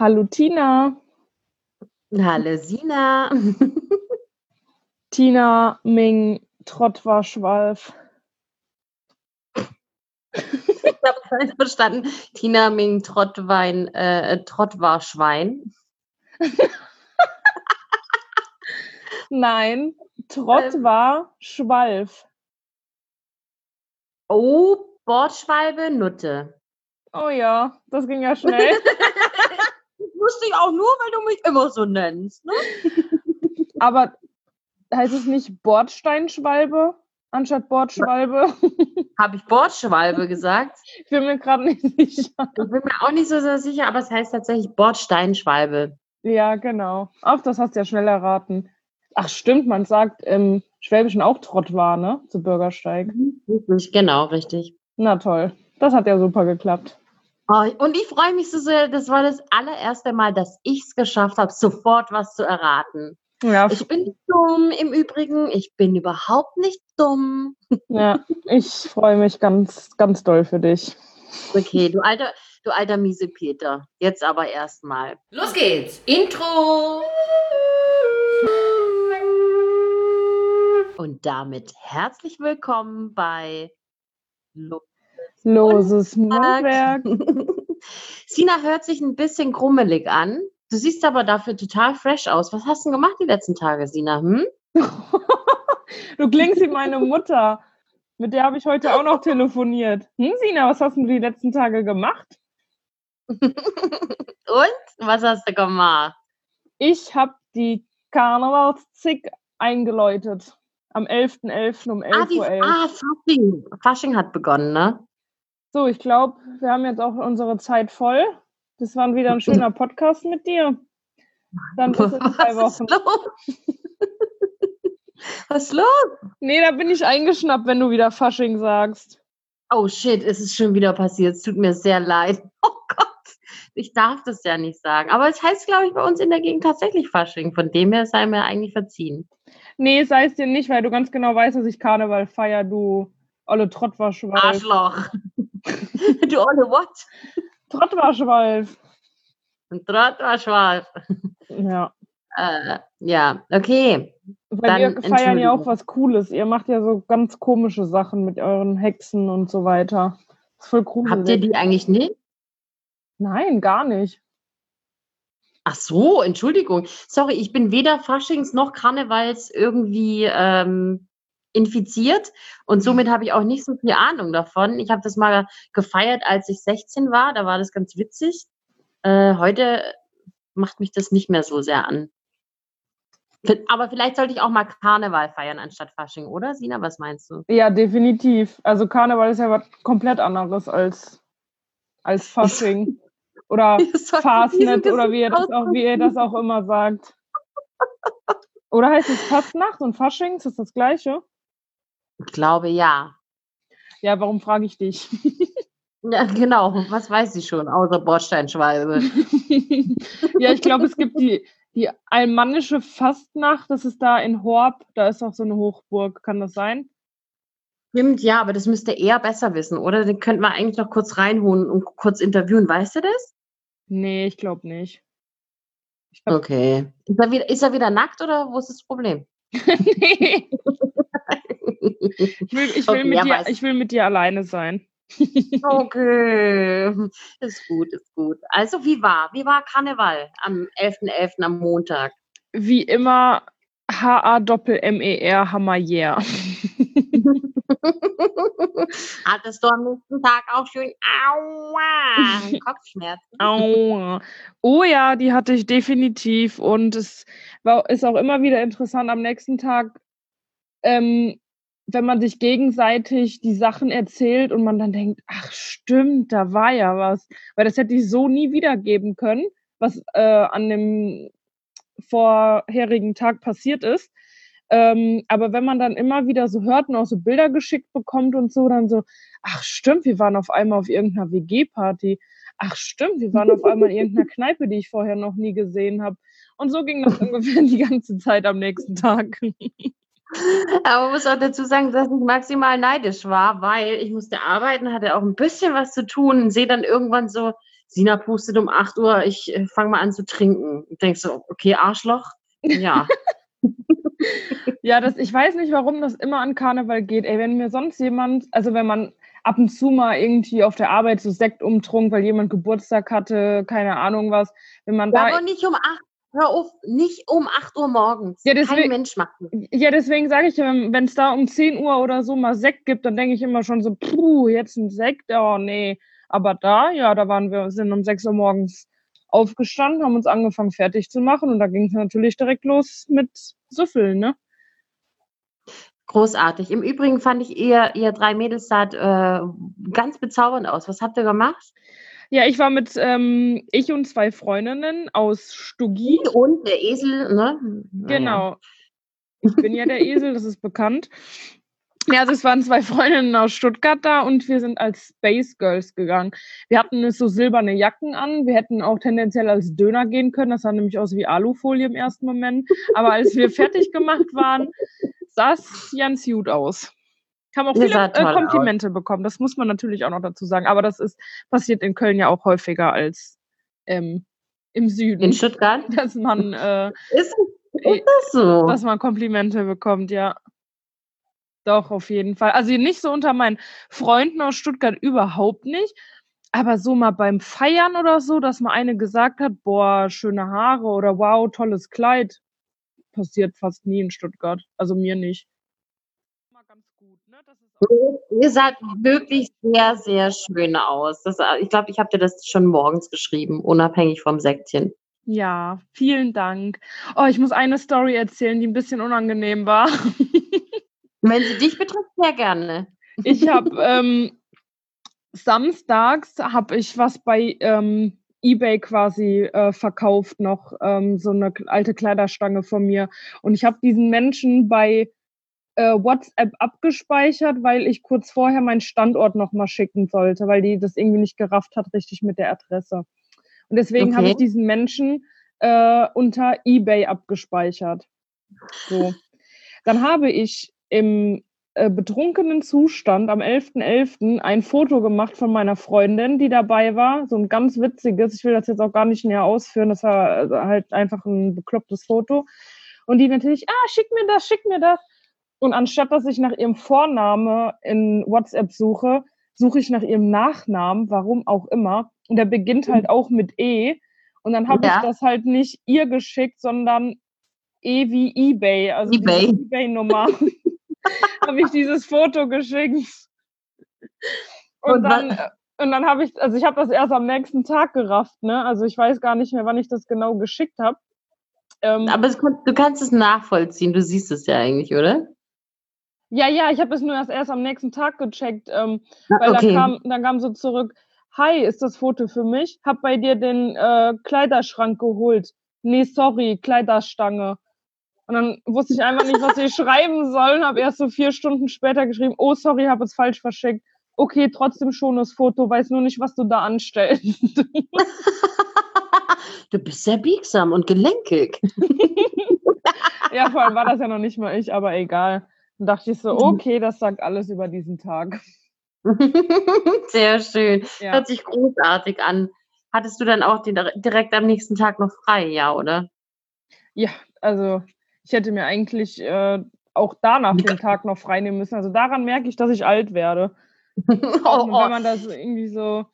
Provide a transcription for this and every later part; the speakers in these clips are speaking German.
Hallo Tina. Hallo Sina. Tina Ming Trottwarschwalf. Ich habe falsch verstanden. Tina Ming Trottwein, äh, Trottwarschwein. Nein, Trott war Schwalf. Oh, Bordschwalbe, Nutte. Oh ja, das ging ja schnell. Das wusste ich auch nur, weil du mich immer so nennst. Ne? Aber heißt es nicht Bordsteinschwalbe anstatt Bordschwalbe? Habe ich Bordschwalbe gesagt? Ich bin mir gerade nicht sicher. Ich bin mir auch nicht so sehr sicher, aber es heißt tatsächlich Bordsteinschwalbe. Ja, genau. Ach, das hast du ja schnell erraten. Ach, stimmt, man sagt im Schwäbischen auch Trott war, ne? Zu Bürgersteig. Richtig, genau, richtig. Na toll. Das hat ja super geklappt. Oh, und ich freue mich so sehr, das war das allererste Mal, dass ich es geschafft habe, sofort was zu erraten. Ja, Ich bin nicht dumm im Übrigen. Ich bin überhaupt nicht dumm. ja ich freue mich ganz, ganz doll für dich. Okay, du alter, du alter miese Peter. Jetzt aber erstmal. Los geht's. Intro. Und damit herzlich willkommen bei Lo Loses Mundwerk. Sina hört sich ein bisschen grummelig an. Du siehst aber dafür total fresh aus. Was hast du denn gemacht die letzten Tage, Sina? Hm? Du klingst wie meine Mutter. Mit der habe ich heute auch noch telefoniert. Hm, Sina, was hast du die letzten Tage gemacht? Und was hast du gemacht? Ich habe die Karnevalszig eingeläutet. Am 11.11. um 11.11 Ah, die, Uhr. ah, Fasching. Fasching hat begonnen, ne? So, ich glaube, wir haben jetzt auch unsere Zeit voll. Das war wieder ein schöner Podcast mit dir. Dann bis in zwei Was Wochen. ist los? Was ist los? Nee, da bin ich eingeschnappt, wenn du wieder Fasching sagst. Oh shit, es ist schon wieder passiert. Es tut mir sehr leid. Oh Gott, ich darf das ja nicht sagen. Aber es heißt, glaube ich, bei uns in der Gegend tatsächlich Fasching. Von dem her sei mir eigentlich verziehen. Nee, sei es dir nicht, weil du ganz genau weißt, dass ich Karneval feier, du olle Trottwarschwalf. Arschloch. du olle what? Trottwarschwalf. Ein. Ja. Äh, ja, okay. Weil Dann wir feiern ja auch was Cooles. Ihr macht ja so ganz komische Sachen mit euren Hexen und so weiter. Das ist voll gruselig. Habt ihr die eigentlich nicht? Nein, gar nicht. Ach so, Entschuldigung. Sorry, ich bin weder Faschings noch Karnevals irgendwie ähm, infiziert und somit habe ich auch nicht so viel Ahnung davon. Ich habe das mal gefeiert, als ich 16 war. Da war das ganz witzig. Äh, heute macht mich das nicht mehr so sehr an. Aber vielleicht sollte ich auch mal Karneval feiern anstatt Fasching, oder Sina? Was meinst du? Ja, definitiv. Also Karneval ist ja was komplett anderes als, als Fasching. Oder Fastnet oder wie ihr, das auch, wie ihr das auch immer sagt. Oder heißt es Fastnacht und Fasching? Ist das das Gleiche? Ich glaube ja. Ja, warum frage ich dich? Ja, genau. Was weiß ich schon, außer Bordsteinschwalbe. ja, ich glaube, es gibt die, die almanische Fastnacht, das ist da in Horb, da ist auch so eine Hochburg, kann das sein? Stimmt, ja, aber das müsste er besser wissen, oder? Den könnten wir eigentlich noch kurz reinholen und kurz interviewen. Weißt du das? Nee, ich glaube nicht. Ich glaub, Okay. Ist er, wieder, ist er wieder nackt oder wo ist das Problem? nee. Ich will, ich, will Okay, mit dir, ich will mit dir alleine sein. Okay. Ist gut, ist gut. Also, wie war? Wie war Karneval am 11.11. am Montag? Wie immer H-A-Doppel-M-E-R Hammer yeah. Hattest du am nächsten Tag auch schön Aua, Kopfschmerzen? Aua. Oh ja, die hatte ich definitiv. Und es war, ist auch immer wieder interessant am nächsten Tag, ähm, wenn man sich gegenseitig die Sachen erzählt und man dann denkt, ach stimmt, da war ja was. Weil das hätte ich so nie wiedergeben können, was äh, an dem vorherigen Tag passiert ist. Ähm, aber wenn man dann immer wieder so hört und auch so Bilder geschickt bekommt und so, dann so, ach stimmt, wir waren auf einmal auf irgendeiner WG-Party. Ach stimmt, wir waren auf einmal in irgendeiner Kneipe, die ich vorher noch nie gesehen habe. Und so ging das ungefähr die ganze Zeit am nächsten Tag. Aber man muss auch dazu sagen, dass ich maximal neidisch war, weil ich musste arbeiten, hatte auch ein bisschen was zu tun und sehe dann irgendwann so Sina pustet um 8 Uhr, ich äh, fange mal an zu trinken. Und denkst so, okay, Arschloch. Ja. Ja, das, ich weiß nicht, warum das immer an Karneval geht. Ey, wenn mir sonst jemand, also wenn man ab und zu mal irgendwie auf der Arbeit so Sekt umtrunk, weil jemand Geburtstag hatte, keine Ahnung was, wenn man Ja, da. aber nicht um 8 Hör auf, nicht um 8 Uhr morgens. Ja, Kein deswegen- Mensch macht das. Ja, deswegen sage ich, wenn es da um 10 Uhr oder so mal Sekt gibt, dann denke ich immer schon so, puh, jetzt ein Sekt, oh nee. Aber da, ja, da waren wir, sind um 6 Uhr morgens aufgestanden, haben uns angefangen fertig zu machen und da ging es natürlich direkt los mit Süffeln, ne? Großartig. Im Übrigen fand ich ihr, ihr drei Mädels saht äh, ganz bezaubernd aus. Was habt ihr gemacht? Ja, ich war mit, ähm, ich und zwei Freundinnen aus Stuggi. Und der Esel, ne? Genau. Ich bin ja der Esel, das ist bekannt. Ja, also es waren zwei Freundinnen aus Stuttgart da und wir sind als Space Girls gegangen. Wir hatten so silberne Jacken an. Wir hätten auch tendenziell als Döner gehen können. Das sah nämlich aus wie Alufolie im ersten Moment. Aber als wir fertig gemacht waren, sah es ganz gut aus. Haben auch viele äh, Komplimente bekommen. Das muss man natürlich auch noch dazu sagen. Aber das ist passiert in Köln ja auch häufiger als ähm, im Süden, In Stuttgart? dass man äh, Ist, ist das so? dass man Komplimente bekommt, ja. Doch, auf jeden Fall. Also nicht so unter meinen Freunden aus Stuttgart überhaupt nicht. Aber so mal beim Feiern oder so, dass mal eine gesagt hat, boah, schöne Haare oder wow, tolles Kleid. Passiert fast nie in Stuttgart. Also mir nicht. Mal ganz gut, ne? Das ist auch Ihr saht wirklich sehr, sehr schön aus. Das, äh, ich glaube, ich habe dir das schon morgens geschrieben, unabhängig vom Säckchen. ja, vielen Dank. Oh, ich muss eine Story erzählen, die ein bisschen unangenehm war. Wenn sie dich betrifft, sehr gerne. Ich habe ähm, samstags habe ich was bei ähm, eBay quasi äh, verkauft noch ähm, so eine alte Kleiderstange von mir und ich habe diesen Menschen bei äh, WhatsApp abgespeichert, weil ich kurz vorher meinen Standort noch mal schicken sollte, weil die das irgendwie nicht gerafft hat richtig mit der Adresse und deswegen habe ich Okay. diesen Menschen äh, unter eBay abgespeichert. So. Dann habe ich im äh, betrunkenen Zustand am 11.11. ein Foto gemacht von meiner Freundin, die dabei war. So ein ganz witziges. Ich will das jetzt auch gar nicht näher ausführen. Das war also halt einfach ein beklopptes Foto. Und die natürlich, ah, schick mir das, schick mir das. Und anstatt dass ich nach ihrem Vorname in WhatsApp suche, suche ich nach ihrem Nachnamen, warum auch immer. Und der beginnt halt auch mit E. Und dann habe Ja. ich das halt nicht ihr geschickt, sondern E wie eBay, also eBay. die eBay-Nummer. habe ich dieses Foto geschickt. Und, Und dann, äh, und dann habe ich, also ich habe das erst am nächsten Tag gerafft, ne? Also ich weiß gar nicht mehr, wann ich das genau geschickt habe. Ähm, Aber es, du kannst es nachvollziehen, du siehst es ja eigentlich, oder? Ja, ja, ich habe es nur erst, erst am nächsten Tag gecheckt, ähm, Ah, weil okay. dann, kam, dann kam so zurück, hi, ist das Foto für mich? Hab bei dir den äh, Kleiderschrank geholt. Nee, sorry, Kleiderstange. Und dann wusste ich einfach nicht, was ich schreiben soll und habe erst so vier Stunden später geschrieben, oh, sorry, habe es falsch verschickt. Okay, trotzdem schon das Foto, weiß nur nicht, was du da anstellst. du bist sehr biegsam und gelenkig. ja, vor allem war das ja noch nicht mal ich, aber egal. Dann dachte ich so, okay, das sagt alles über diesen Tag. sehr schön. Ja. Hört sich großartig an. Hattest du dann auch den, direkt am nächsten Tag noch frei, ja, oder? Ja, also ich hätte mir eigentlich äh, auch danach den Tag noch frei nehmen müssen. Also daran merke ich, dass ich alt werde. Auch Oh, wenn man das irgendwie so.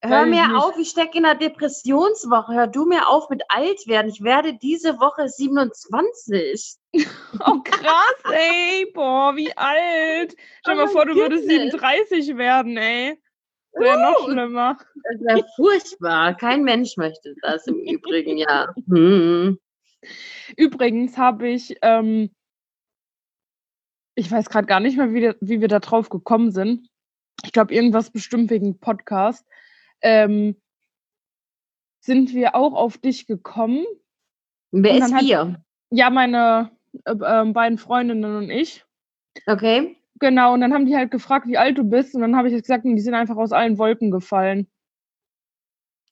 Hör mir auf, ich stecke in einer Depressionswoche. Hör du mir auf mit alt werden. Ich werde diese Woche 27. Oh krass, ey, boah, wie alt. Stell dir Oh mal vor, du würdest goodness. 37 werden, ey. Wäre noch Uh. schlimmer. Das wäre furchtbar. Kein Mensch möchte das im Übrigen, ja. Hm. Übrigens habe ich, ähm, ich weiß gerade gar nicht mehr, wie, wie wir da drauf gekommen sind. Ich glaube, irgendwas bestimmt wegen Podcast. Ähm, sind wir auch auf dich gekommen? Wer ist hat- wir? Ja, meine äh, ähm, beiden Freundinnen und ich. Okay. Genau, und dann haben die halt gefragt, wie alt du bist. Und dann habe ich gesagt, die sind einfach aus allen Wolken gefallen.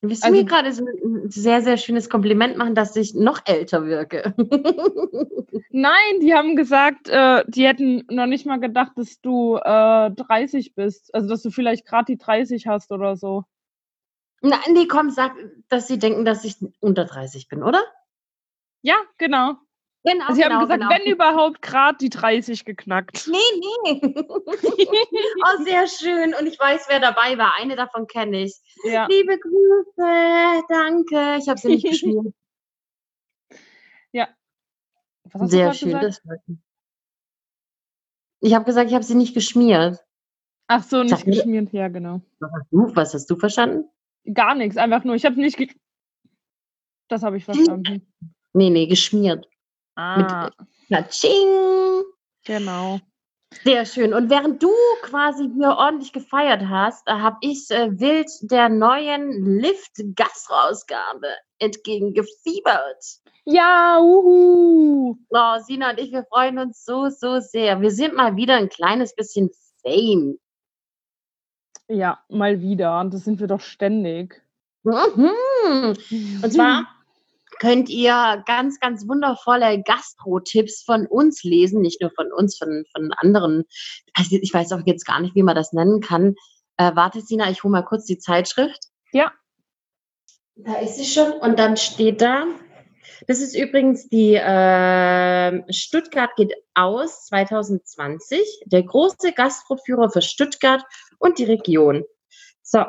Willst du Also- mir gerade so ein sehr, sehr schönes Kompliment machen, dass ich noch älter wirke? Nein, die haben gesagt, äh, die hätten noch nicht mal gedacht, dass du äh, 30 bist. Also, dass du vielleicht gerade die 30 hast oder so. Na, nee, komm, sag, dass sie denken, dass ich unter 30 bin, oder? Ja, genau. Genau, Sie haben genau, gesagt, genau. wenn überhaupt gerade die 30 geknackt. Nee, nee. oh, sehr schön. Und ich weiß, wer dabei war. Eine davon kenne ich. Ja. Liebe Grüße, danke. Ich habe sie nicht geschmiert. Was hast du Sehr schön. ich habe gesagt, ich habe sie nicht geschmiert. Ach so, nicht Sag mir- geschmiert. Ja, genau. Was hast du, was hast du verstanden? Gar nichts, einfach nur. Ich habe nicht. Ge das habe ich verstanden. Nee, nee, geschmiert. Ah, Platsching. genau. Sehr schön. Und während du quasi hier ordentlich gefeiert hast, habe ich äh, wild der neuen Lift-Gastroausgabe entgegengefiebert. Ja, uhu. Oh, Sina und ich, wir freuen uns so, so sehr. Wir sind mal wieder ein kleines bisschen Fame. Ja, mal wieder. Und das sind wir doch ständig. Mhm. Und zwar könnt ihr ganz, ganz wundervolle Gastro-Tipps von uns lesen, nicht nur von uns, von, von anderen. Also ich weiß auch jetzt gar nicht, wie man das nennen kann. Äh, warte, Sina, ich hole mal kurz die Zeitschrift. Ja. Da ist sie schon. Und dann steht da, das ist übrigens die äh, Stuttgart geht aus 2020, der große Gastroführer für Stuttgart und die Region. So.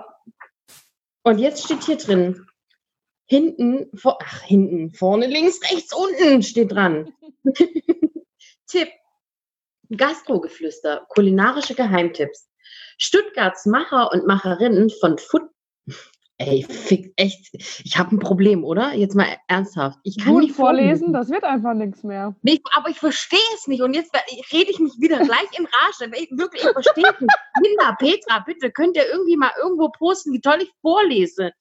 Und jetzt steht hier drin, hinten, vor, ach, hinten, vorne, links, rechts, unten steht dran. Tipp. Gastrogeflüster, kulinarische Geheimtipps. Stuttgarts Macher und Macherinnen von Food. Ey, fick, echt. Ich habe ein Problem, oder? Jetzt mal ernsthaft. Ich kann Gut nicht vorlesen, das wird einfach nichts mehr. Nee, aber ich verstehe es nicht. Und jetzt rede ich mich wieder gleich in Rage. Ich, wirklich, ich verstehe es nicht. Linda, Petra, bitte, könnt ihr irgendwie mal irgendwo posten, wie toll ich vorlese?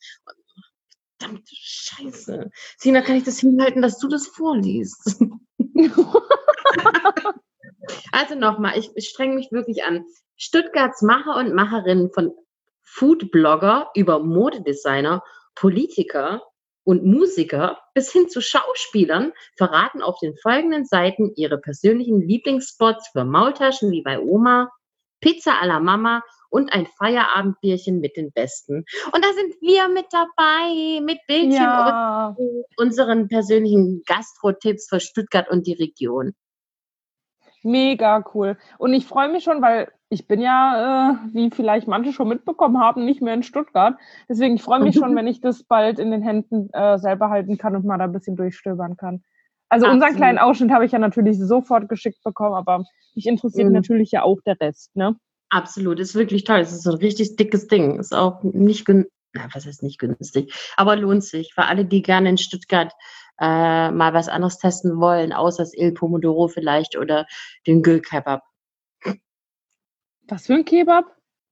Verdammte Scheiße. Sina, kann ich das hinhalten, dass du das vorliest? also nochmal, ich, ich streng mich wirklich an. Stuttgarts Macher und Macherinnen von Foodblogger über Modedesigner, Politiker und Musiker bis hin zu Schauspielern verraten auf den folgenden Seiten ihre persönlichen Lieblingsspots für Maultaschen wie bei Oma, Pizza à la Mama und ein Feierabendbierchen mit den Besten. Und da sind wir mit dabei, mit Bildchen Ja, und unseren persönlichen Gastro-Tipps für Stuttgart und die Region. Mega cool. Und ich freue mich schon, weil ich bin ja, äh, wie vielleicht manche schon mitbekommen haben, nicht mehr in Stuttgart. Deswegen ich freue mich schon, wenn ich das bald in den Händen äh, selber halten kann und mal da ein bisschen durchstöbern kann. Also unseren Absolut. kleinen Ausschnitt habe ich ja natürlich sofort geschickt bekommen, aber mich interessiert Mhm. natürlich ja auch der Rest, ne? Absolut, ist wirklich toll. Es ist so ein richtig dickes Ding. Ist auch nicht günstig, was heißt nicht günstig, aber lohnt sich. Für alle, die gerne in Stuttgart äh, mal was anderes testen wollen, außer das Il Pomodoro vielleicht oder den Gül Kebab. Was für ein Kebab?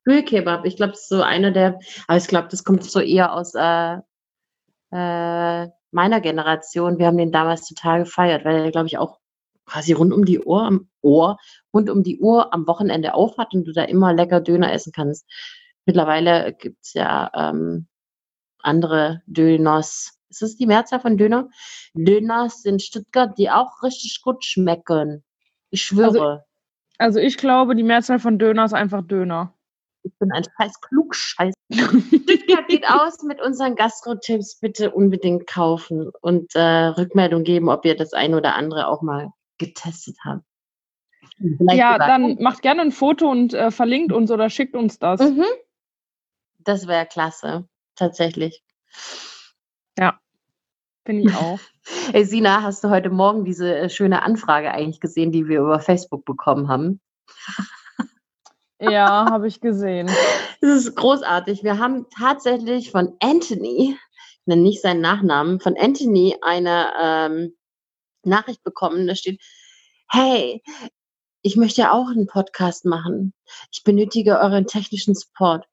Gül Kebab, ich glaube, das ist so einer der, aber ich glaube, das kommt so eher aus äh, äh, meiner Generation. Wir haben den damals total gefeiert, weil er, glaube ich, auch quasi rund um die Uhr am Ohr, rund um die Uhr am Wochenende aufhat und du da immer lecker Döner essen kannst. Mittlerweile gibt es ja ähm, andere Döners. Ist das die Mehrzahl von Döner? Döners in Stuttgart, die auch richtig gut schmecken. Ich schwöre. Also ich glaube, die Mehrzahl von Döner ist einfach Döner. ich bin ein scheiß Klugscheiß. Stuttgart geht aus mit unseren Gastro-Tipps. Bitte unbedingt kaufen und äh, Rückmeldung geben, ob ihr das ein oder andere auch mal getestet habt. Vielleicht ja, sogar- dann macht gerne ein Foto und äh, verlinkt uns oder schickt uns das. Mhm. Das wäre klasse, tatsächlich. Finde ich auch. Hey Sina, hast du heute Morgen diese äh, schöne Anfrage eigentlich gesehen, die wir über Facebook bekommen haben? ja, habe ich gesehen. Das ist großartig. Wir haben tatsächlich von Anthony, ich nenne nicht seinen Nachnamen, von Anthony eine ähm, Nachricht bekommen. Da steht, hey, ich möchte ja auch einen Podcast machen. Ich benötige euren technischen Support.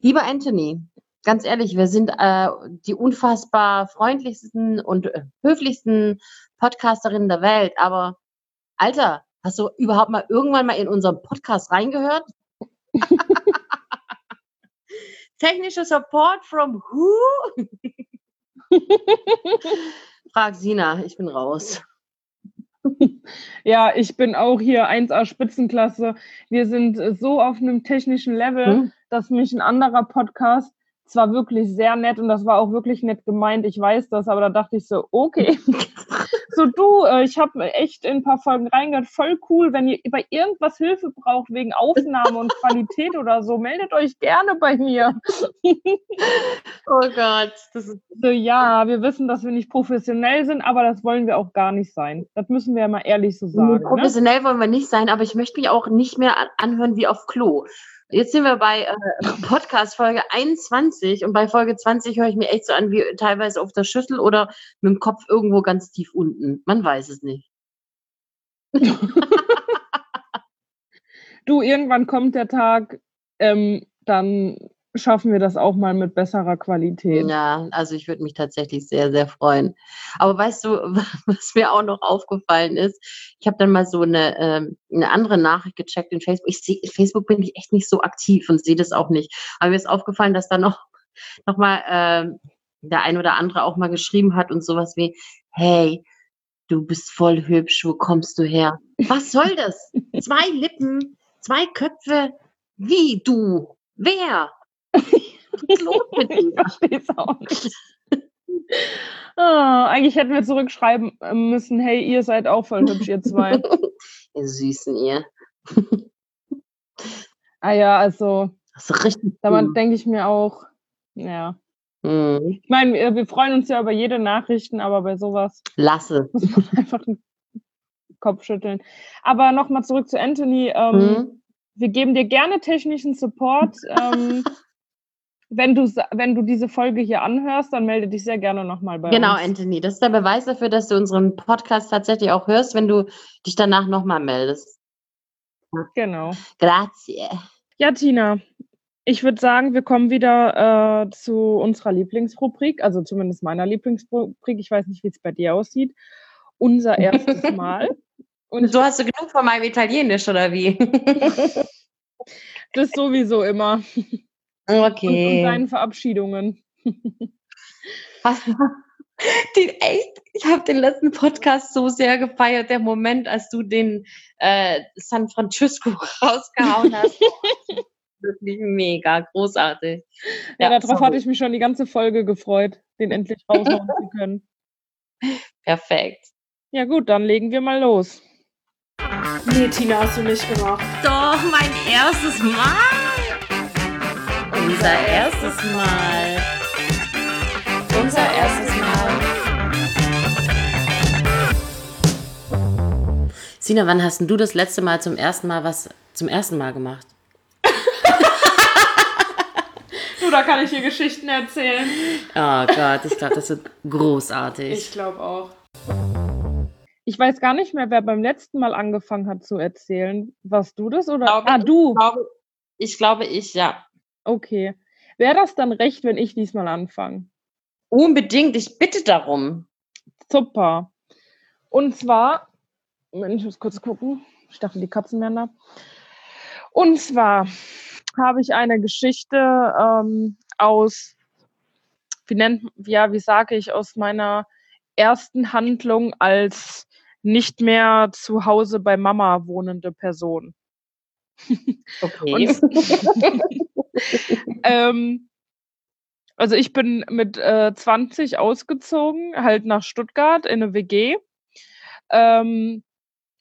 Lieber Anthony, ganz ehrlich, wir sind äh, die unfassbar freundlichsten und äh, höflichsten Podcasterinnen der Welt. Aber Alter, hast du überhaupt mal irgendwann mal in unseren Podcast reingehört? Technischer Support from who? Frag Sina, ich bin raus. Ja, ich bin auch hier 1A Spitzenklasse. Wir sind so auf einem technischen Level, Hm? dass mich ein anderer Podcast es war wirklich sehr nett und das war auch wirklich nett gemeint. Ich weiß das, aber da dachte ich so, okay. so du, äh, ich habe echt in ein paar Folgen reingehört, voll cool. Wenn ihr bei irgendwas Hilfe braucht wegen Aufnahme und Qualität oder so, meldet euch gerne bei mir. oh Gott. Das ist so, ja, wir wissen, dass wir nicht professionell sind, aber das wollen wir auch gar nicht sein. Das müssen wir ja mal ehrlich so sagen. Ne? Professionell ne? wollen wir nicht sein, aber ich möchte mich auch nicht mehr anhören wie auf Klo. Jetzt sind wir bei äh, Podcast Folge 21 und bei Folge 20 höre ich mir echt so an wie teilweise auf der Schüssel oder mit dem Kopf irgendwo ganz tief unten. Man weiß es nicht. du, irgendwann kommt der Tag, ähm, dann schaffen wir das auch mal mit besserer Qualität. Ja, also ich würde mich tatsächlich sehr, sehr freuen. Aber weißt du, was mir auch noch aufgefallen ist? Ich habe dann mal so eine, ähm, eine andere Nachricht gecheckt in Facebook. Ich sehe, Facebook bin ich echt nicht so aktiv und sehe das auch nicht. Aber mir ist aufgefallen, dass da noch, noch mal äh, der ein oder andere auch mal geschrieben hat und sowas wie, hey, du bist voll hübsch, wo kommst du her? Was soll das? Zwei Lippen, zwei Köpfe, wie du? Wer? Ich verstehe es auch nicht. Oh, eigentlich hätten wir zurückschreiben äh, müssen, hey, ihr seid auch voll hübsch, ihr zwei. ihr Süßen, ihr. ah ja, also. Das ist richtig. Da denke ich mir auch, ja. Mhm. Ich meine, wir, wir, freuen uns ja über jede Nachrichten, aber bei sowas. Lasse. Muss man einfach den Kopf schütteln. Aber nochmal zurück zu Anthony. Ähm, mhm. Wir geben dir gerne technischen Support. Ähm, wenn du, wenn du diese Folge hier anhörst, dann melde dich sehr gerne nochmal bei genau, uns. Genau, Anthony. Das ist der Beweis dafür, dass du unseren Podcast tatsächlich auch hörst, wenn du dich danach nochmal meldest. Genau. Grazie. Ja, Tina, ich würde sagen, wir kommen wieder äh, zu unserer Lieblingsrubrik, also zumindest meiner Lieblingsrubrik. Ich weiß nicht, wie es bei dir aussieht. Unser erstes Mal. Und so hast du genug von meinem Italienisch, oder wie? das sowieso immer. Okay. Und, und deinen Verabschiedungen. Was? Den, echt, ich habe den letzten Podcast so sehr gefeiert, der Moment, als du den äh, San Francisco rausgehauen hast. Wirklich mega, großartig. Ja, ja darauf hatte ich mich schon die ganze Folge gefreut, den endlich raushauen zu können. Perfekt. Ja gut, dann legen wir mal los. Nee, Tina, hast du nicht gemacht. Doch, mein erstes Mal unser erstes Mal. Unser erstes Mal. Sina, wann hast du das letzte Mal zum ersten Mal was zum ersten Mal gemacht? du, da kann ich hier Geschichten erzählen. Oh Gott, ich glaube, das wird großartig. Ich glaube auch. Ich weiß gar nicht mehr, wer beim letzten Mal angefangen hat zu erzählen. Warst du das oder? Glaube, ah, du. Ich glaube, ich, glaube, ich ja. Okay. Wäre das dann recht, wenn ich diesmal anfange? Unbedingt, ich bitte darum. Super. Und zwar, ich muss kurz gucken, ich dachte, die Katzen wären da. Und zwar habe ich eine Geschichte ähm, aus, wie nennt, ja, wie sage ich, aus meiner ersten Handlung als nicht mehr zu Hause bei Mama wohnende Person. Okay. ähm, also ich bin mit äh, 20 ausgezogen, halt nach Stuttgart in eine WG. Ähm,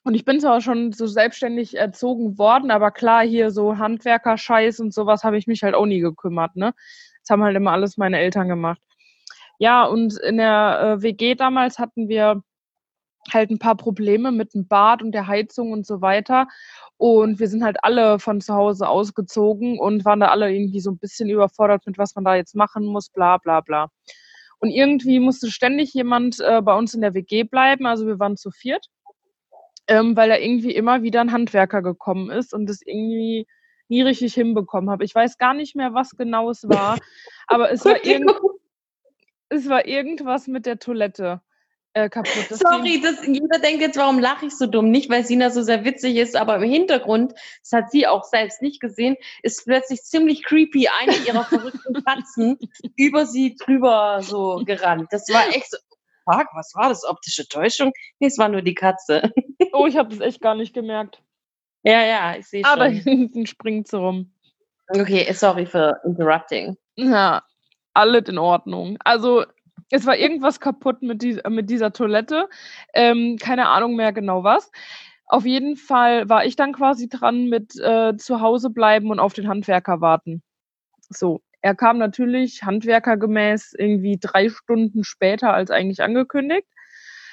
und ich bin zwar schon so selbstständig erzogen worden, aber klar, hier so Handwerkerscheiß und sowas habe ich mich halt auch nie gekümmert, ne? Das haben halt immer alles meine Eltern gemacht. Ja, und in der äh, WG damals hatten wir halt ein paar Probleme mit dem Bad und der Heizung und so weiter. Und wir sind halt alle von zu Hause ausgezogen und waren da alle irgendwie so ein bisschen überfordert mit, was man da jetzt machen muss, bla bla bla. Und irgendwie musste ständig jemand äh, bei uns in der WG bleiben. Also wir waren zu viert, ähm, weil da irgendwie immer wieder ein Handwerker gekommen ist und das irgendwie nie richtig hinbekommen habe. Ich weiß gar nicht mehr, was genau es war, aber es war, irgend, es war irgendwas mit der Toilette äh, kaputt. Das Sorry, das, jeder denkt jetzt, warum lache ich so dumm? Nicht, weil Sina so sehr witzig ist, aber im Hintergrund, das hat sie auch selbst nicht gesehen, ist plötzlich ziemlich creepy eine ihrer verrückten Katzen über sie drüber so gerannt. Das war echt so, fuck, was war das? Optische Täuschung? Nee, es war nur die Katze. oh, ich habe das echt gar nicht gemerkt. Ja, ja, ich sehe schon. Ah, da hinten springt sie rum. Okay, sorry for interrupting. Ja, alles in Ordnung. Also es war irgendwas kaputt mit, die, mit dieser Toilette. Ähm, keine Ahnung mehr genau was. Auf jeden Fall war ich dann quasi dran mit äh, zu Hause bleiben und auf den Handwerker warten. So, er kam natürlich handwerkergemäß irgendwie drei Stunden später als eigentlich angekündigt.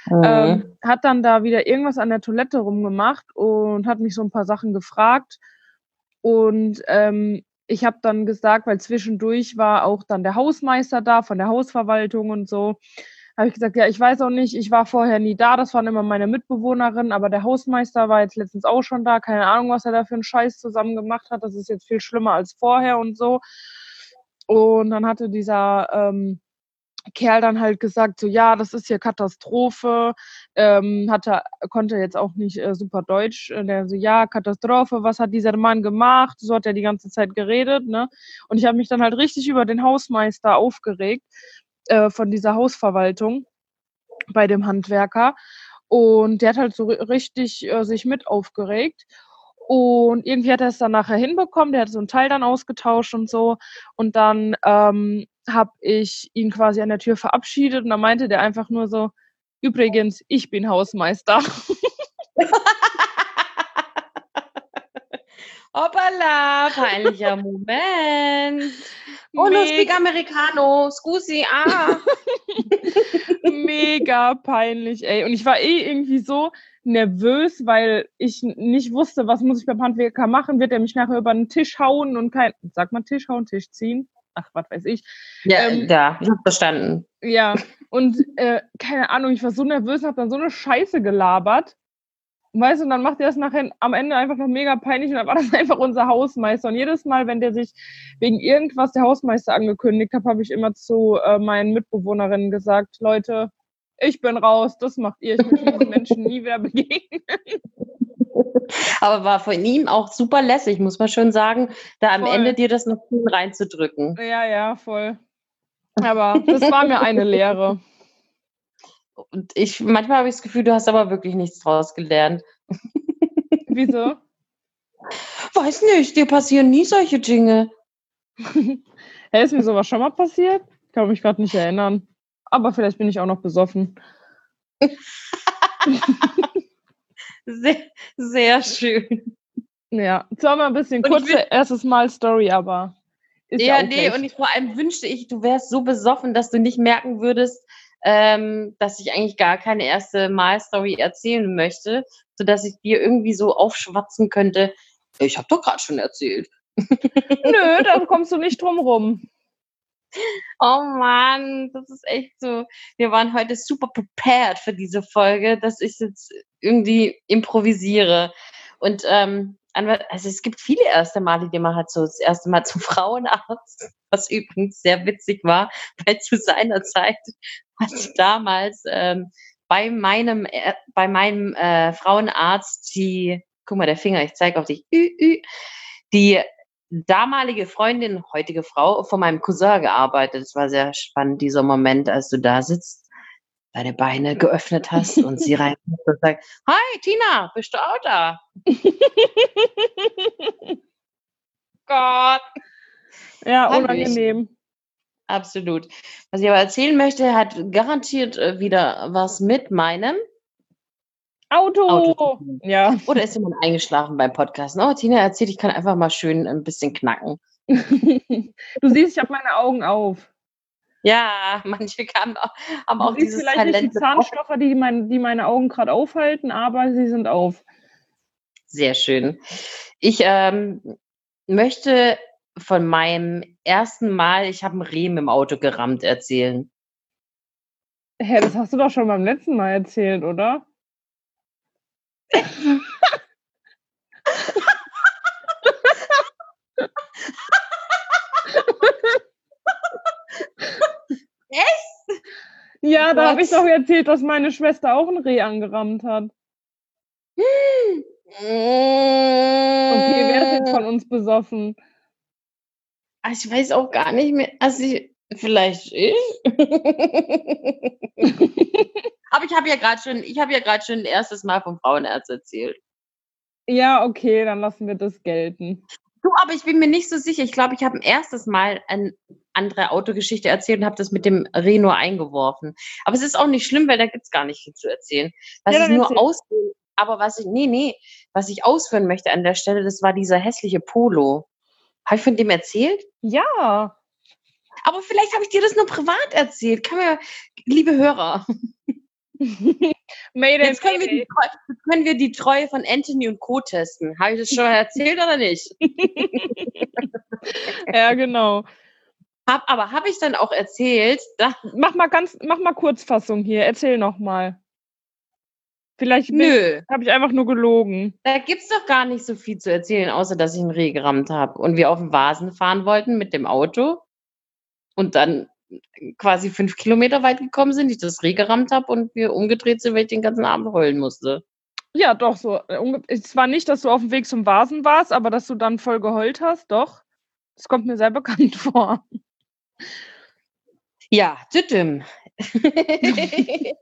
Mhm. Ähm, hat dann da wieder irgendwas an der Toilette rumgemacht und hat mich so ein paar Sachen gefragt. Und ähm, ich habe dann gesagt, weil zwischendurch war auch dann der Hausmeister da von der Hausverwaltung und so, habe ich gesagt, ja, ich weiß auch nicht, ich war vorher nie da, das waren immer meine Mitbewohnerinnen, aber der Hausmeister war jetzt letztens auch schon da, keine Ahnung, was er da für einen Scheiß zusammen gemacht hat, das ist jetzt viel schlimmer als vorher und so. Und dann hatte dieser ähm, Kerl dann halt gesagt, so ja, das ist hier Katastrophe, ähm, hatte, konnte jetzt auch nicht äh, super Deutsch, äh, der so, ja, Katastrophe, was hat dieser Mann gemacht? So hat er die ganze Zeit geredet, ne? Und ich habe mich dann halt richtig über den Hausmeister aufgeregt äh, von dieser Hausverwaltung bei dem Handwerker. Und der hat halt so richtig äh, sich mit aufgeregt. Und irgendwie hat er es dann nachher hinbekommen. Der hat so ein Teil dann ausgetauscht und so. Und dann ähm, habe ich ihn quasi an der Tür verabschiedet und dann meinte der einfach nur so, übrigens, ich bin Hausmeister. Hoppala, peinlicher Moment. Oh, speak Americano, scusi, ah. Mega peinlich, ey. Und ich war eh irgendwie so nervös, weil ich nicht wusste, was muss ich beim Handwerker machen. Wird er mich nachher über den Tisch hauen und kein, sag mal Tisch hauen, Tisch ziehen? ach, was weiß ich. Ja, ähm, ja ich habe verstanden. Ja, und äh, keine Ahnung, ich war so nervös habe dann so eine Scheiße gelabert. Weißt du, und dann macht er das nachher am Ende einfach noch mega peinlich und dann war das einfach unser Hausmeister. Und jedes Mal, wenn der sich wegen irgendwas der Hausmeister angekündigt hat, habe ich immer zu äh, meinen Mitbewohnerinnen gesagt, Leute, ich bin raus, das macht ihr, ich möchte diesen Menschen nie wieder begegnen. Aber war von ihm auch super lässig, muss man schon sagen, da am voll. Ende dir das noch reinzudrücken. Ja, ja, voll. Aber das war mir eine Lehre. Und ich, manchmal habe ich das Gefühl, du hast aber wirklich nichts draus gelernt. Wieso? Weiß nicht, dir passieren nie solche Dinge. hey, ist mir sowas schon mal passiert? Ich kann mich gerade nicht erinnern. Aber vielleicht bin ich auch noch besoffen. Sehr, sehr schön. Ja, zwar mal ein bisschen kurze erstes Mal Story, aber. Ist ja, ja nee, und ich, vor allem wünschte ich, du wärst so besoffen, dass du nicht merken würdest, ähm, dass ich eigentlich gar keine erste Mal-Story erzählen möchte, sodass ich dir irgendwie so aufschwatzen könnte. Ich habe doch gerade schon erzählt. Nö, da kommst du nicht drum rum. Oh Mann, das ist echt so. Wir waren heute super prepared für diese Folge, dass ich jetzt irgendwie improvisiere. Und ähm, also es gibt viele erste Male, die man hat, so das erste Mal zum Frauenarzt, was übrigens sehr witzig war, weil zu seiner Zeit hat damals ähm, bei meinem, äh, bei meinem äh, Frauenarzt die, guck mal, der Finger, ich zeige auf dich, ü, ü, die damalige Freundin, heutige Frau, von meinem Cousin gearbeitet. Es war sehr spannend, dieser Moment, als du da sitzt, deine Beine geöffnet hast und sie rein und sagt, Hi, Tina, bist du auch da? Gott. Ja, unangenehm. Absolut. Was ich aber erzählen möchte, hat garantiert wieder was mit meinem Auto. Auto. Ja. Oder ist jemand eingeschlafen beim Podcast? Oh, Tina erzählt, ich kann einfach mal schön ein bisschen knacken. du siehst, ich habe meine Augen auf. Ja, manche haben auch, haben auch dieses vielleicht Talent. Nicht die Zahnstocher, die, mein, die meine Augen gerade aufhalten, aber sie sind auf. Sehr schön. Ich ähm, möchte von meinem ersten Mal, ich habe einen Riemen im Auto gerammt, erzählen. Hä, das hast du doch schon beim letzten Mal erzählt, oder? Echt? Ja, oh da habe ich doch erzählt, dass meine Schwester auch ein Reh angerammt hat. Okay, wer ist jetzt von uns besoffen? Ah, ich weiß auch gar nicht mehr. Also ich, vielleicht ich. Aber ich habe ja gerade schon, ich habe ja gerade schon ein erstes Mal vom Frauenärzt erzählt. Ja, okay, dann lassen wir das gelten. Du, aber ich bin mir nicht so sicher. Ich glaube, ich habe ein erstes Mal eine andere Autogeschichte erzählt und habe das mit dem Renault eingeworfen. Aber es ist auch nicht schlimm, weil da gibt es gar nicht viel zu erzählen. Was Ja, ich nur ausführen, aber was ich, nee, nee, was ich ausführen möchte an der Stelle, das war dieser hässliche Polo. Habe ich von dem erzählt? Ja. Aber vielleicht habe ich dir das nur privat erzählt. Kann mir, liebe Hörer, Mayday, jetzt können wir, die, können wir die Treue von Anthony und Co. testen. Habe ich das schon erzählt oder nicht? Ja, genau. Hab, aber habe ich dann auch erzählt, Mach mal ganz, mach mal Kurzfassung hier. Erzähl noch mal. Vielleicht nö, habe ich einfach nur gelogen. da gibt's doch gar nicht so viel zu erzählen, außer dass ich einen Reh gerammt habe und wir auf dem Vasen fahren wollten mit dem Auto und dann quasi fünf Kilometer weit gekommen sind, ich das Reh gerammt habe und wir umgedreht sind, weil ich den ganzen Abend heulen musste. Ja, doch, so. äh, Es war nicht, dass du auf dem Weg zum Vasen warst, aber dass du dann voll geheult hast, doch. Das kommt mir sehr bekannt vor. Ja, tütüm.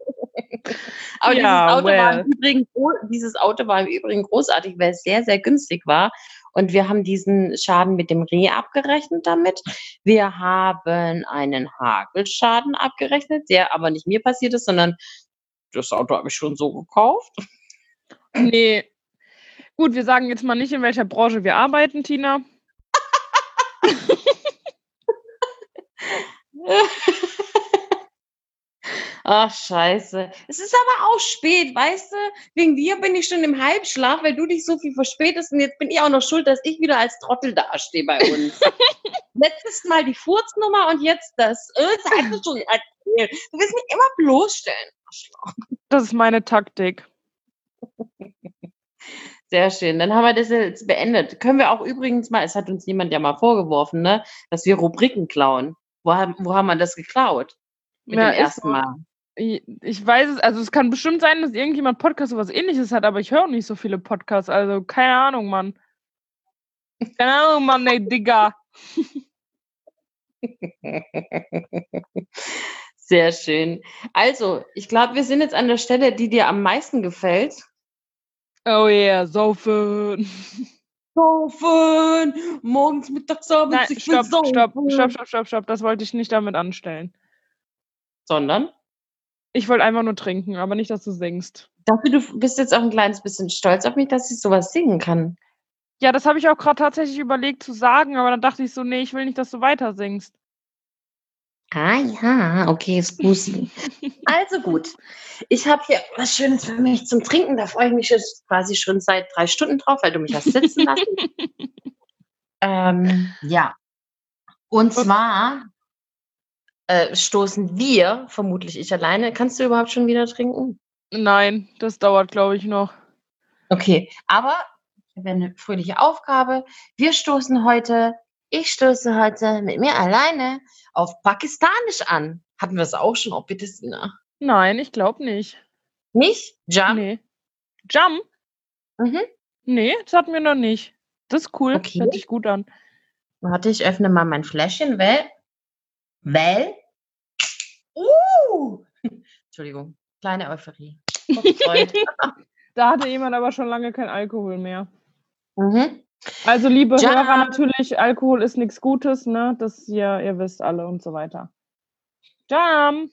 Aber Ja, dieses, Auto war well. im Übrigen, dieses Auto war im Übrigen großartig, weil es sehr, sehr günstig war. Und wir haben diesen Schaden mit dem Reh abgerechnet damit. Wir haben einen Hagelschaden abgerechnet, der aber nicht mir passiert ist, sondern das Auto habe ich schon so gekauft. Nee. Gut, wir sagen jetzt mal nicht, in welcher Branche wir arbeiten, Tina. Ach, scheiße. Es ist aber auch spät, weißt du? Wegen dir bin ich schon im Halbschlaf, weil du dich so viel verspätest und jetzt bin ich auch noch schuld, dass ich wieder als Trottel dastehe bei uns. Letztes Mal die Furznummer und jetzt das. Äh, das hast du schon erzählt. Du willst mich immer bloßstellen. Das ist meine Taktik. Sehr schön. Dann haben wir das jetzt beendet. Können wir auch übrigens mal, es hat uns jemand ja mal vorgeworfen, ne, dass wir Rubriken klauen. Wo haben, wo haben wir das geklaut? Mit Ja, dem ersten so. Mal. Ich, ich weiß es, also es kann bestimmt sein, dass irgendjemand Podcast oder was ähnliches hat, aber ich höre nicht so viele Podcasts, also keine Ahnung, Mann. Keine Ahnung, Mann, ey, Digga. Sehr schön. Also, ich glaube, wir sind jetzt an der Stelle, die dir am meisten gefällt. Oh yeah, saufen. Saufen! Morgens, mittags, abends, Nein, stopp, stopp, stopp, stopp, stopp, stopp. Das wollte ich nicht damit anstellen. Sondern? Ich wollte einfach nur trinken, aber nicht, dass du singst. Dachte, du bist jetzt auch ein kleines bisschen stolz auf mich, dass ich sowas singen kann. Ja, das habe ich auch gerade tatsächlich überlegt zu sagen, aber dann dachte ich so, nee, ich will nicht, dass du weiter singst. Ah ja, okay, Scusi. also gut. Ich habe hier was Schönes für mich zum Trinken. Da freue ich mich jetzt quasi schon seit drei Stunden drauf, weil du mich hast sitzen lassen. ähm, ja. Und zwar äh, stoßen wir, vermutlich ich alleine. Kannst du überhaupt schon wieder trinken? Nein, das dauert, glaube ich, noch. Okay, aber ich habe eine fröhliche Aufgabe. Wir stoßen heute, ich stoße heute mit mir alleine auf Pakistanisch an. Hatten wir es auch schon? Oh, bitte, Sina. Nein, ich glaube nicht. Nicht? Jam? Nee. Jump? Mhm. Nee, das hatten wir noch nicht. Das ist cool. Okay. Hört sich gut an. Warte, ich öffne mal mein Fläschchen, weil. Weil. Uh! Entschuldigung, kleine Euphorie. Da hatte jemand aber schon lange kein Alkohol mehr. mhm. Also, liebe Jam. Hörer, natürlich, Alkohol ist nichts Gutes, ne? Das ihr, ihr wisst alle und so weiter. Jam!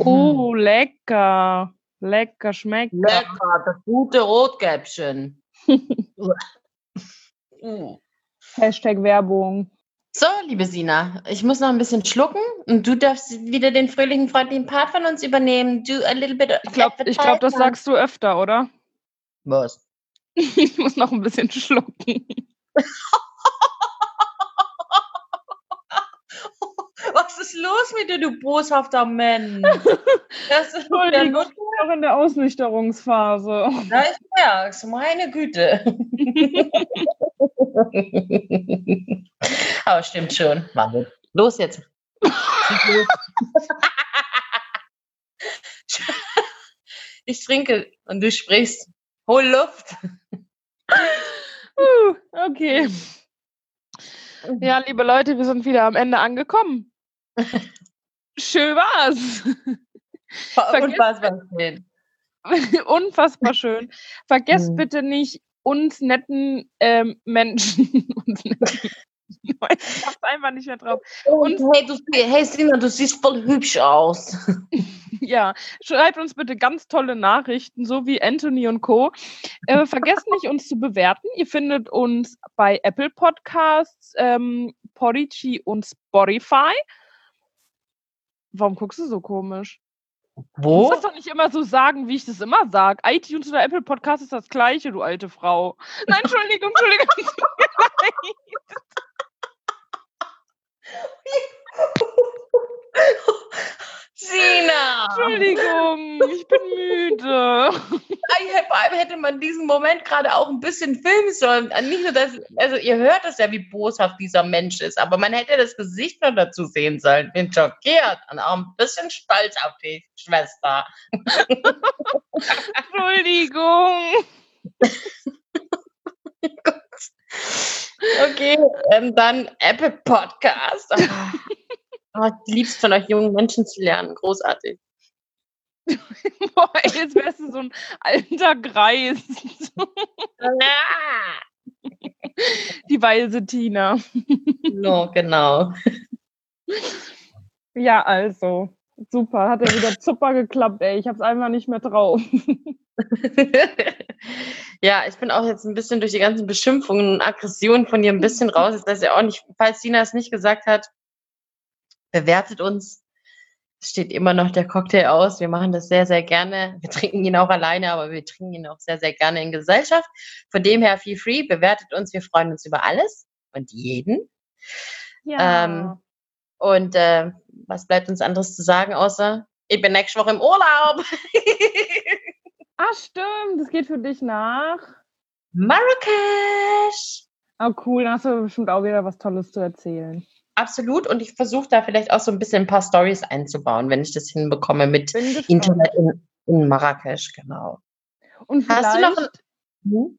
Oh, lecker. Lecker, schmeckt. Lecker, das gute Rotkäppchen. Hashtag Werbung. So, liebe Sina, ich muss noch ein bisschen schlucken und du darfst wieder den fröhlichen, freundlichen Part von uns übernehmen. Do a little bit of Ich glaube, ich glaub, das sagst du öfter, oder? Was? Ich muss noch ein bisschen schlucken. Was ist los mit dir, du boshafter Mensch? Das ist ich bin noch in der Ausnüchterungsphase. Da ich merk's, meine Güte. Aber stimmt schon. Warte. Los jetzt. Ich trinke und du sprichst. Hol Luft. Uh, okay. Ja, liebe Leute, wir sind wieder am Ende angekommen. Schön war's. Was war schön. Unfassbar schön. Vergesst Mhm. bitte nicht, uns netten ähm, Menschen. uns netten, ich hab's einfach nicht mehr drauf. Und hey, du, hey Sina, du siehst voll hübsch aus. Ja, schreibt uns bitte ganz tolle Nachrichten, so wie Anthony und Co. Äh, vergesst nicht, uns zu bewerten. Ihr findet uns bei Apple Podcasts, ähm, Podigy und Spotify. Warum guckst du so komisch? Du Wo? musst das doch nicht immer so sagen, wie ich das immer sage. iTunes oder Apple Podcast ist das gleiche, du alte Frau. Nein, Entschuldigung, Entschuldigung. Sina! Entschuldigung, ich bin müde. Vor allem hätte man diesen Moment gerade auch ein bisschen filmen sollen. Nicht nur, dass, also ihr hört es ja, wie boshaft dieser Mensch ist, aber man hätte das Gesicht noch dazu sehen sollen. Bin schockiert und auch ein bisschen stolz auf die Schwester. Entschuldigung. Okay, ähm, dann Apple Podcast. Oh, ich lieb's von euch jungen Menschen zu lernen. Großartig. Boah, ey, jetzt wärst du so ein alter Greis. Die weise Tina. No, genau. Ja, also. Super, hat ja wieder super geklappt, ey. Ich hab's einfach nicht mehr drauf. ja, ich bin auch jetzt ein bisschen durch die ganzen Beschimpfungen und Aggressionen von ihr ein bisschen raus. Jetzt weiß ich auch nicht, falls Tina es nicht gesagt hat, bewertet uns. Es steht immer noch der Cocktail aus. Wir machen das sehr, sehr gerne. Wir trinken ihn auch alleine, aber wir trinken ihn auch sehr, sehr gerne in Gesellschaft. Von dem her, feel free, bewertet uns. Wir freuen uns über alles und jeden. Ja. Ähm, und äh, was bleibt uns anderes zu sagen, außer ich bin nächste Woche im Urlaub. ah, stimmt. Das geht für dich nach. Marrakesch. Oh, cool. Dann hast du bestimmt auch wieder was Tolles zu erzählen. Absolut. Und ich versuche da vielleicht auch so ein bisschen ein paar Stories einzubauen, wenn ich das hinbekomme mit. Internet in, in Marrakesch, genau. Und vielleicht, Hast du noch ein hm?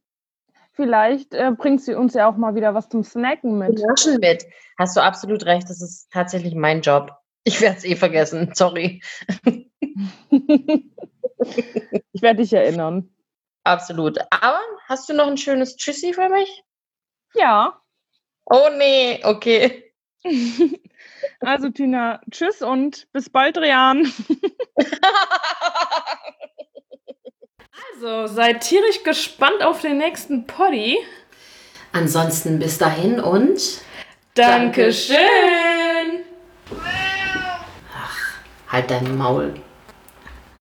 vielleicht äh, bringt sie uns ja auch mal wieder was zum Snacken mit. Naschen mit? Hast du absolut recht. Das ist tatsächlich mein Job. Ich werde es eh vergessen. Sorry. ich werde dich erinnern. Absolut. Aber hast du noch ein schönes Tschüssi für mich? Ja. Oh nee, okay. Also Tina, tschüss und bis bald, Rian. Also, seid tierisch gespannt auf den nächsten Poddy. Ansonsten bis dahin und Dankeschön. halt dein Maul.